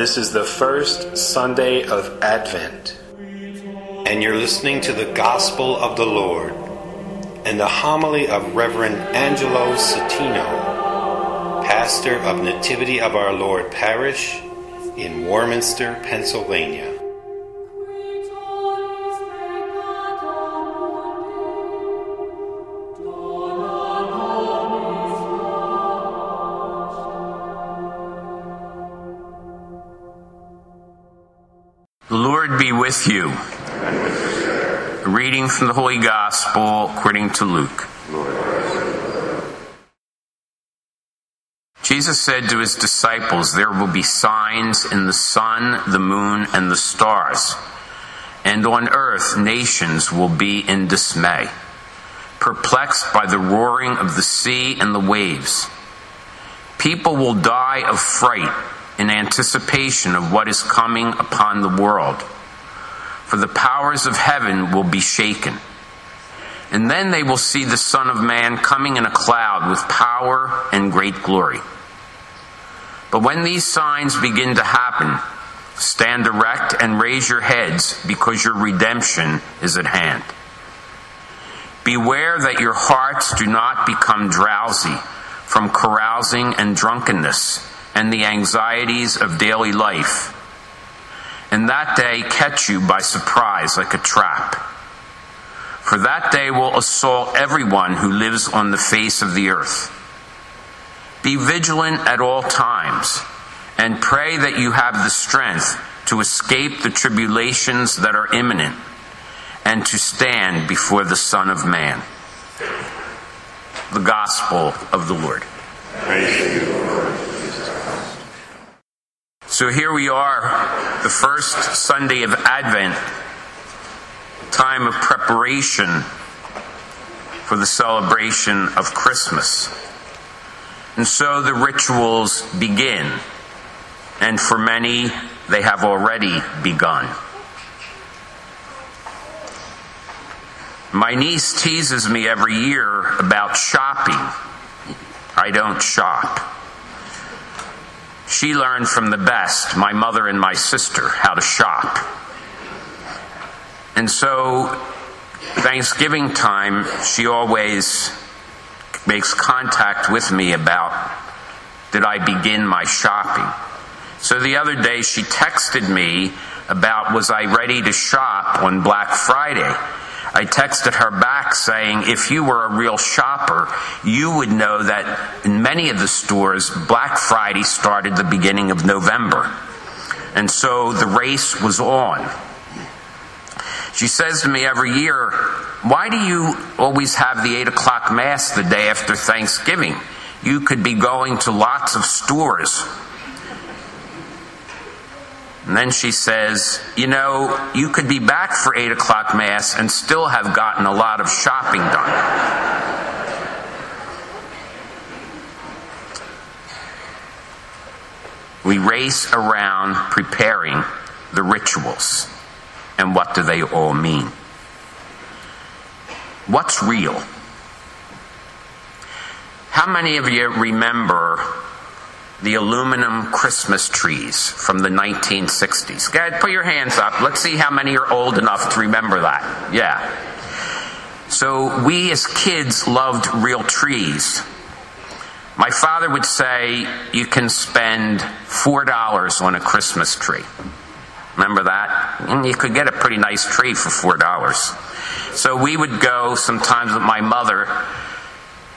This is the first Sunday of Advent. And you're listening to the Gospel of the Lord and the homily of Reverend Angelo Satino, pastor of Nativity of Our Lord Parish in Warminster, Pennsylvania. With you. Reading from the Holy Gospel according to Luke. Jesus said to his disciples, There will be signs in the sun, the moon, and the stars. And on earth, nations will be in dismay, perplexed by the roaring of the sea and the waves. People will die of fright in anticipation of what is coming upon the world. For the powers of heaven will be shaken. And then they will see the Son of Man coming in a cloud with power and great glory. But when these signs begin to happen, stand erect and raise your heads because your redemption is at hand. Beware that your hearts do not become drowsy from carousing and drunkenness and the anxieties of daily life, and that day catch you by surprise like a trap. For that day will assault everyone who lives on the face of the earth. Be vigilant at all times, and pray that you have the strength to escape the tribulations that are imminent, and to stand before the Son of Man. The Gospel of the Lord. Praise you. So here we are, the first Sunday of Advent, time of preparation for the celebration of Christmas. And so the rituals begin, and for many, they have already begun. My niece teases me every year about shopping. I don't shop. She learned from the best, my mother and my sister, how to shop. And so, Thanksgiving time, she always makes contact with me about did I begin my shopping. So the other day, she texted me about was I ready to shop on Black Friday. I texted her back saying, if you were a real shopper, you would know that in many of the stores, Black Friday started the beginning of November. And so the race was on. She says to me every year, why do you always have the 8 o'clock mass the day after Thanksgiving? You could be going to lots of stores. And then she says, You know, you could be back for 8 o'clock Mass and still have gotten a lot of shopping done. We race around preparing the rituals. And what do they all mean? What's real? How many of you remember the aluminum Christmas trees from the 1960s. Go ahead, put your hands up. Let's see how many are old enough to remember that. Yeah. So we as kids loved real trees. My father would say you can spend $4 on a Christmas tree. Remember that? And you could get a pretty nice tree for $4. So we would go sometimes with my mother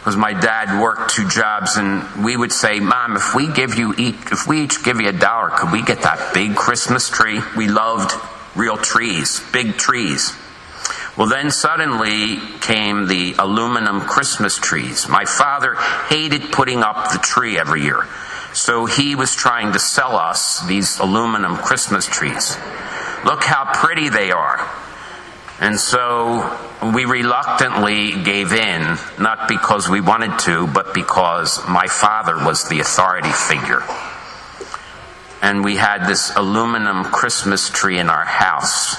because my dad worked two jobs and we would say mom if we give you each if we each give you a dollar could we get that big christmas tree? We loved real trees big trees. Well then suddenly came the aluminum christmas trees. My father hated putting up the tree every year so he was trying to sell us these aluminum christmas trees. Look how pretty they are. And so we reluctantly gave in, not because we wanted to, but because my father was the authority figure. And we had this aluminum Christmas tree in our house.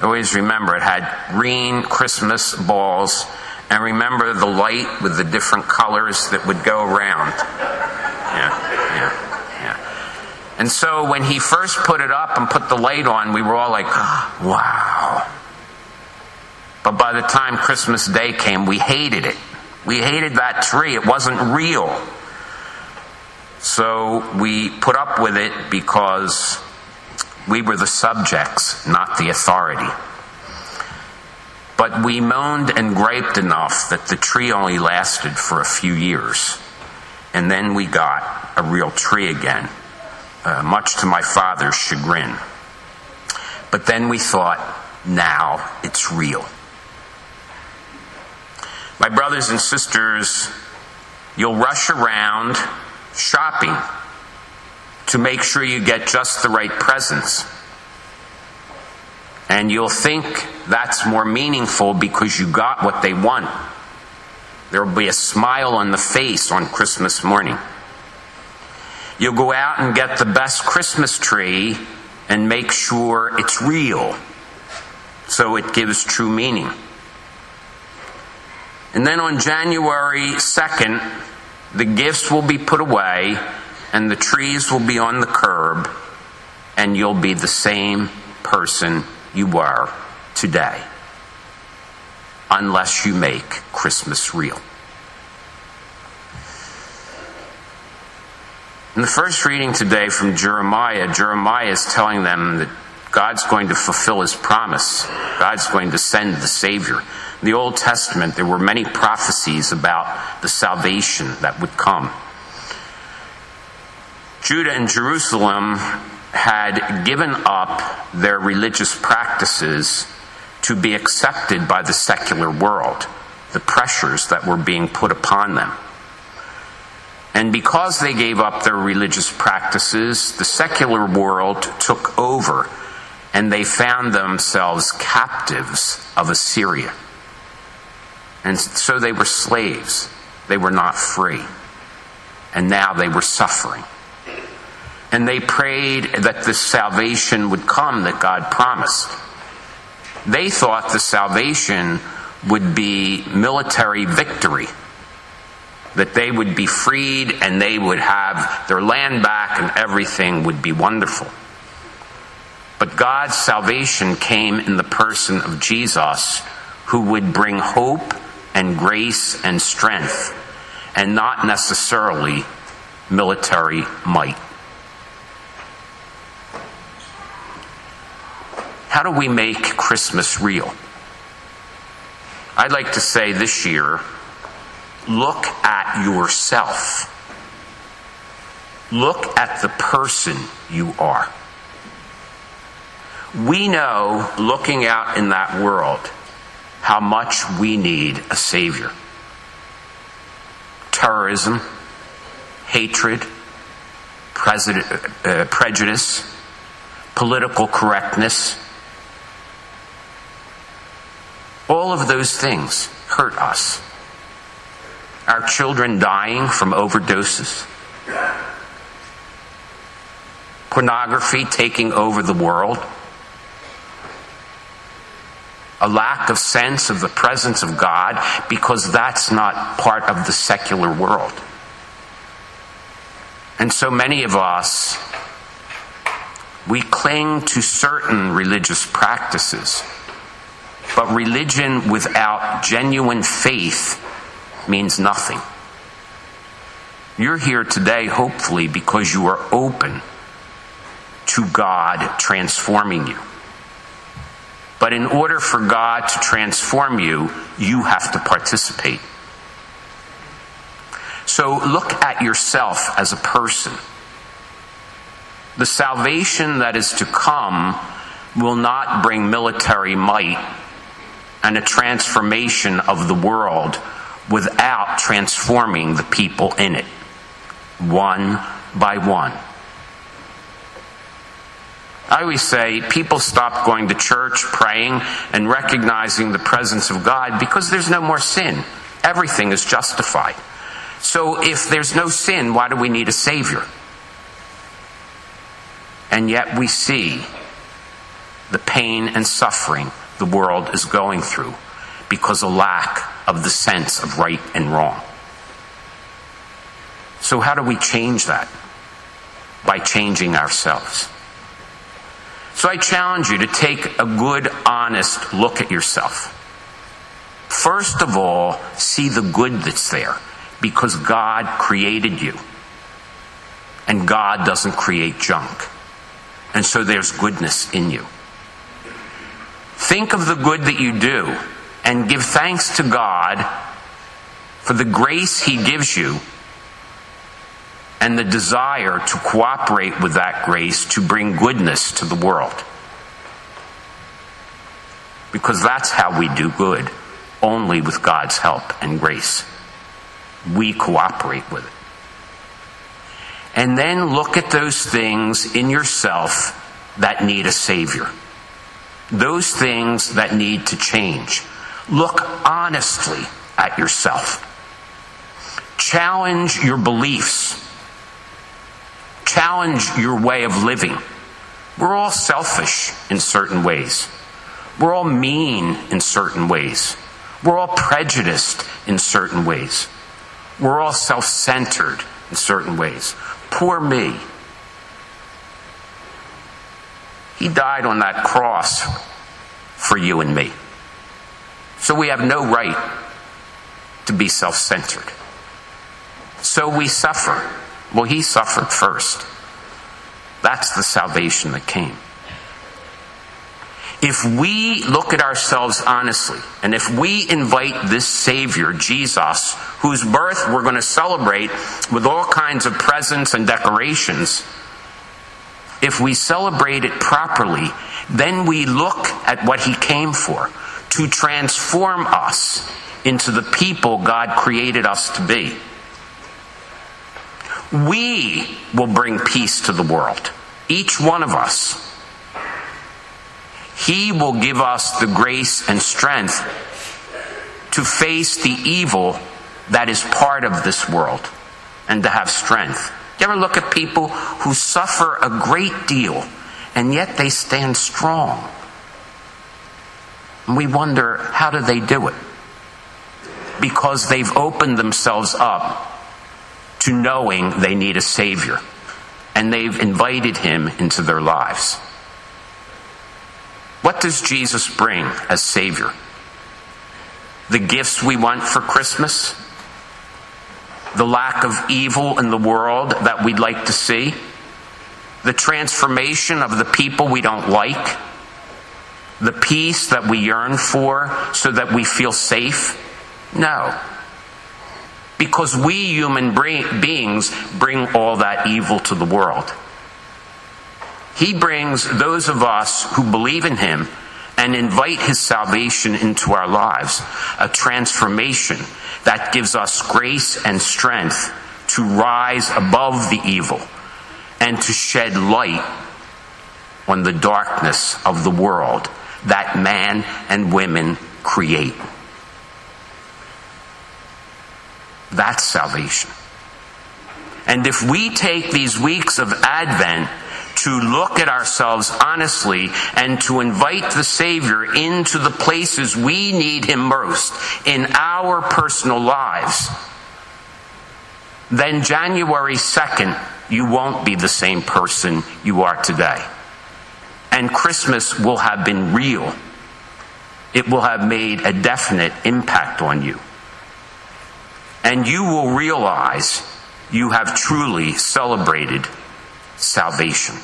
I always remember it had green Christmas balls, and remember the light with the different colors that would go around. Yeah, yeah, yeah. And so when he first put it up and put the light on, we were all like, ah, wow. But by the time Christmas Day came, we hated it. We hated that tree. It wasn't real. So we put up with it because we were the subjects, not the authority. But we moaned and griped enough that the tree only lasted for a few years. And then we got a real tree again, uh, much to my father's chagrin. But then we thought, now it's real. My brothers and sisters, you'll rush around shopping to make sure you get just the right presents. And you'll think that's more meaningful because you got what they want. There will be a smile on the face on Christmas morning. You'll go out and get the best Christmas tree and make sure it's real so it gives true meaning. And then on January 2nd, the gifts will be put away and the trees will be on the curb, and you'll be the same person you were today. Unless you make Christmas real. In the first reading today from Jeremiah, Jeremiah is telling them that God's going to fulfill his promise. God's going to send the Savior. In the Old Testament, there were many prophecies about the salvation that would come. Judah and Jerusalem had given up their religious practices to be accepted by the secular world, the pressures that were being put upon them. And because they gave up their religious practices, the secular world took over and they found themselves captives of Assyria. And so they were slaves. They were not free. And now they were suffering. And they prayed that the salvation would come that God promised. They thought the salvation would be military victory, that they would be freed and they would have their land back and everything would be wonderful. But God's salvation came in the person of Jesus, who would bring hope and grace and strength, and not necessarily military might. How do we make Christmas real? I'd like to say this year look at yourself. Look at the person you are. We know, looking out in that world, how much we need a Savior. Terrorism, hatred, uh, prejudice, political correctness, all of those things hurt us. Our children dying from overdoses, pornography taking over the world a lack of sense of the presence of God because that's not part of the secular world. And so many of us, we cling to certain religious practices, but religion without genuine faith means nothing. You're here today, hopefully, because you are open to God transforming you. But in order for God to transform you, you have to participate. So look at yourself as a person. The salvation that is to come will not bring military might and a transformation of the world without transforming the people in it, one by one. I always say people stop going to church, praying, and recognizing the presence of God because there's no more sin. Everything is justified. So if there's no sin, why do we need a Savior? And yet we see the pain and suffering the world is going through because of lack of the sense of right and wrong. So, how do we change that? by changing ourselves. So I challenge you to take a good, honest look at yourself. First of all, see the good that's there because God created you. And God doesn't create junk. And so there's goodness in you. Think of the good that you do and give thanks to God for the grace He gives you and the desire to cooperate with that grace to bring goodness to the world. Because that's how we do good, only with God's help and grace. We cooperate with it. And then look at those things in yourself that need a Savior. Those things that need to change. Look honestly at yourself. Challenge your beliefs. Challenge your way of living. We're all selfish in certain ways. We're all mean in certain ways. We're all prejudiced in certain ways. We're all self centered in certain ways. Poor me. He died on that cross for you and me. So we have no right to be self centered. So we suffer. Well, he suffered first. That's the salvation that came. If we look at ourselves honestly, and if we invite this Savior, Jesus, whose birth we're going to celebrate with all kinds of presents and decorations, if we celebrate it properly, then we look at what He came for to transform us into the people God created us to be. We will bring peace to the world, each one of us. He will give us the grace and strength to face the evil that is part of this world and to have strength. You ever look at people who suffer a great deal and yet they stand strong? And we wonder, how do they do it? Because they've opened themselves up to knowing they need a Savior and they've invited Him into their lives. What does Jesus bring as Savior? The gifts we want for Christmas? The lack of evil in the world that we'd like to see? The transformation of the people we don't like? The peace that we yearn for so that we feel safe? No. Because we human beings bring all that evil to the world. He brings those of us who believe in Him and invite His salvation into our lives, a transformation that gives us grace and strength to rise above the evil and to shed light on the darkness of the world that man and women create. That's salvation. And if we take these weeks of Advent to look at ourselves honestly and to invite the Savior into the places we need Him most in our personal lives, then January 2nd, you won't be the same person you are today. And Christmas will have been real. It will have made a definite impact on you. And you will realize you have truly celebrated salvation.